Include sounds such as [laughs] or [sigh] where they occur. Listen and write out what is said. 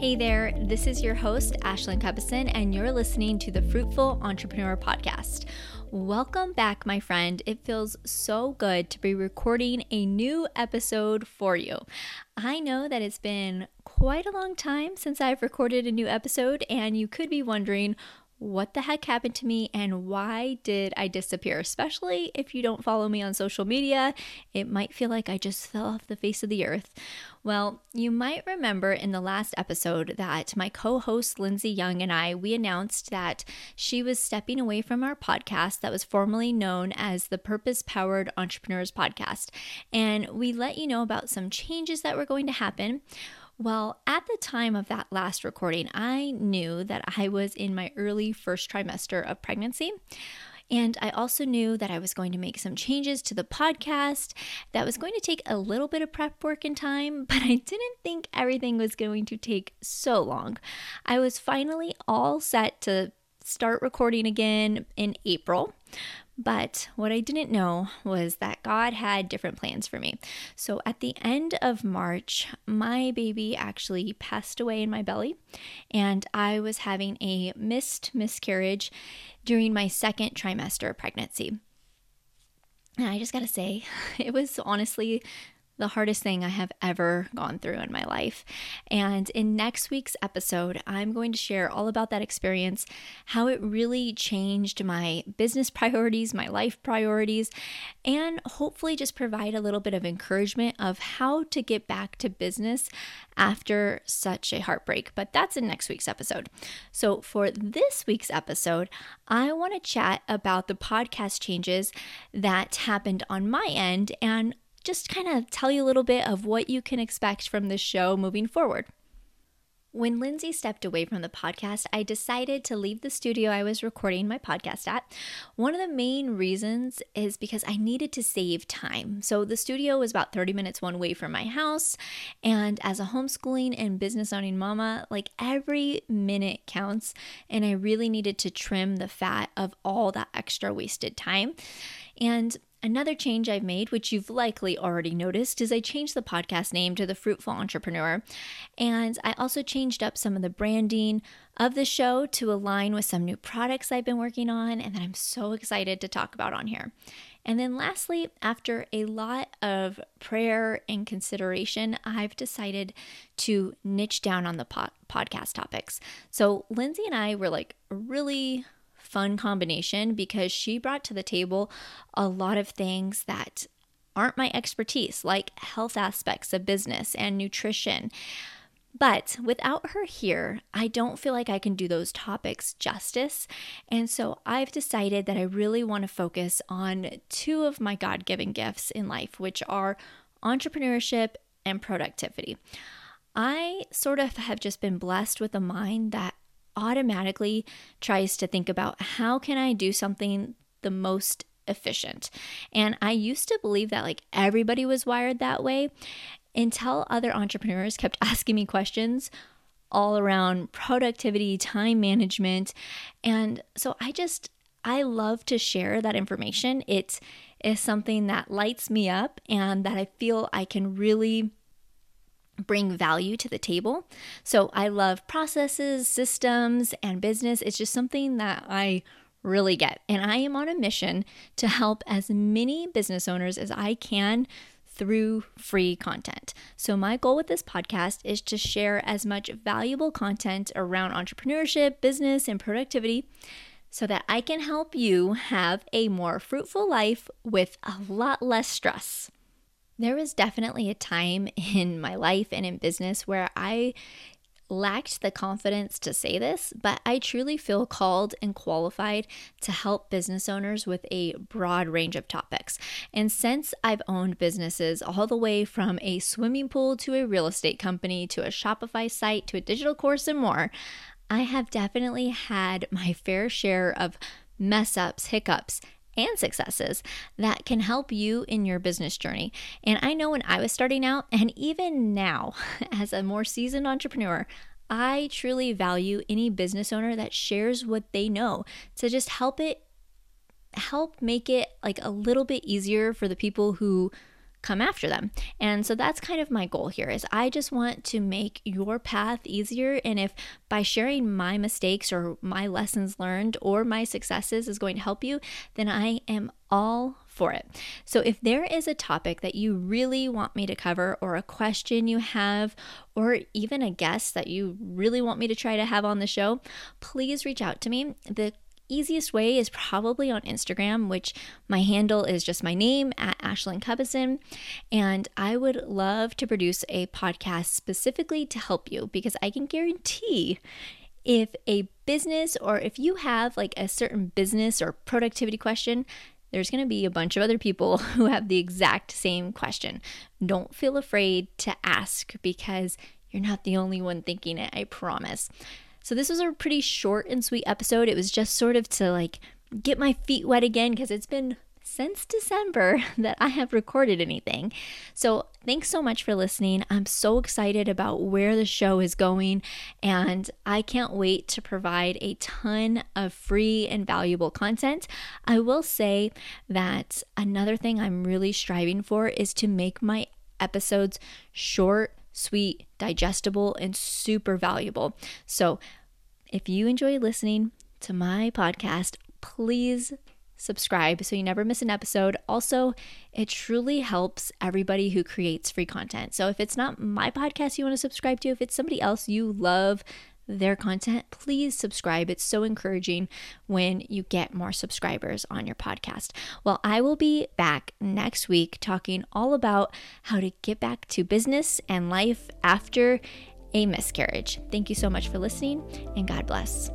Hey there, this is your host, Ashlynn Cubbison, and you're listening to the Fruitful Entrepreneur Podcast. Welcome back, my friend. It feels so good to be recording a new episode for you. I know that it's been quite a long time since I've recorded a new episode, and you could be wondering, what the heck happened to me and why did I disappear? Especially if you don't follow me on social media, it might feel like I just fell off the face of the earth. Well, you might remember in the last episode that my co-host Lindsay Young and I we announced that she was stepping away from our podcast that was formerly known as the Purpose Powered Entrepreneurs podcast. And we let you know about some changes that were going to happen. Well, at the time of that last recording, I knew that I was in my early first trimester of pregnancy. And I also knew that I was going to make some changes to the podcast that was going to take a little bit of prep work and time, [laughs] but I didn't think everything was going to take so long. I was finally all set to start recording again in April. But what I didn't know was that God had different plans for me. So at the end of March, my baby actually passed away in my belly, and I was having a missed miscarriage during my second trimester of pregnancy. And I just gotta say, [laughs] it was honestly the hardest thing I have ever gone through in my life. And in next week's episode, I'm going to share all about that experience, how it really changed my business [laughs] priorities, my life priorities, and hopefully just provide a little bit of encouragement of how to get back to business after such a heartbreak. But that's in next week's episode. So for this week's episode, I want to chat about the podcast changes that happened on my end and just kind of tell you a little bit of what you can expect from this show moving forward. When Lindsay stepped away from the podcast, I decided to leave the studio I was recording my podcast at. One of the main reasons is because I needed to save time. So the studio was about 30 minutes one way from my house. And as a homeschooling and business owning mama, like every minute counts. And I really needed to trim the fat of all that extra wasted time. And Another change I've made, which you've likely already noticed, is I changed the podcast name to The Fruitful Entrepreneur. And I also changed up some of the branding of the show to align with some new products I've been working on and that I'm so excited to talk about on here. And then lastly, after a lot of prayer and consideration, I've decided to niche down on the po- podcast topics. So Lindsay and I were like really fun combination because she brought to the table a lot of things that aren't my expertise, like health aspects of business and nutrition. But without her here, I don't feel like I can do those topics justice. And so I've decided that I really want to focus on two of my God given gifts in life, which are entrepreneurship and productivity. I sort of have just been blessed with a mind that automatically tries to think about how can I do something the most efficient. And I used to believe that like everybody was wired that way until other entrepreneurs kept [laughs] asking me questions all around productivity, time management. And so I just I love to share that information. It is something that lights me up and that I feel I can really bring value to the table. So I love processes, systems, and business. It's just something that I really get. And I am on a mission to help as many business owners as I can through free content. So, my goal with this podcast is to share as much valuable content around entrepreneurship, business, and productivity so that I can help you have a more fruitful life with a lot less stress. There was definitely a time [laughs] in my life and in business where I lacked the confidence to say this, but I truly feel called and qualified to help business owners with a broad range of topics. And since I've owned businesses all the way from a swimming pool to a real estate company to a Shopify site to a digital course and more, I have definitely had my fair share of mess ups, hiccups, and successes that can help you in your business journey. And I know when I was starting out, [laughs] and even now [laughs] as a more seasoned entrepreneur, I truly value any business owner that shares what they know to just help it help make it like a little bit easier for the people who come after them. And so that's kind of my goal here is I just want to make your path easier and if by sharing my mistakes or my lessons learned or my successes is going to help you, then I am all for it. So if there is a topic that you really want me to cover or a question you have or even a guest that you really want me to try to have on the show, please reach out to me. The easiest way is probably on Instagram, which my handle is just my name at Ashlynn Cubbison. And I would love to produce a podcast specifically to help you because I can guarantee if a business or if you have like a certain business or productivity question, there's going to be a bunch of other people [laughs] who have the exact same question. Don't feel afraid to ask because you're not the only one thinking it, I promise. So this was a pretty short and sweet episode. It was just sort of to like get my feet wet again because it's been since December [laughs] that I have recorded anything. So, thanks so much for listening. I'm so excited about where the show is going, and I can't wait to provide a ton of free and valuable content. I will say that another thing I'm really striving for is to make my episodes short sweet, digestible, and super valuable. So, if you enjoy listening to my podcast, please subscribe so you never miss an episode. Also, it truly helps everybody who creates free content. So, if it's not my podcast you want to subscribe to, if it's somebody else you love their content, please subscribe. It's so encouraging when you get more subscribers on your podcast. Well, I will be back next week talking all about how to get back to business and life after a miscarriage. Thank you so much for listening, and God bless.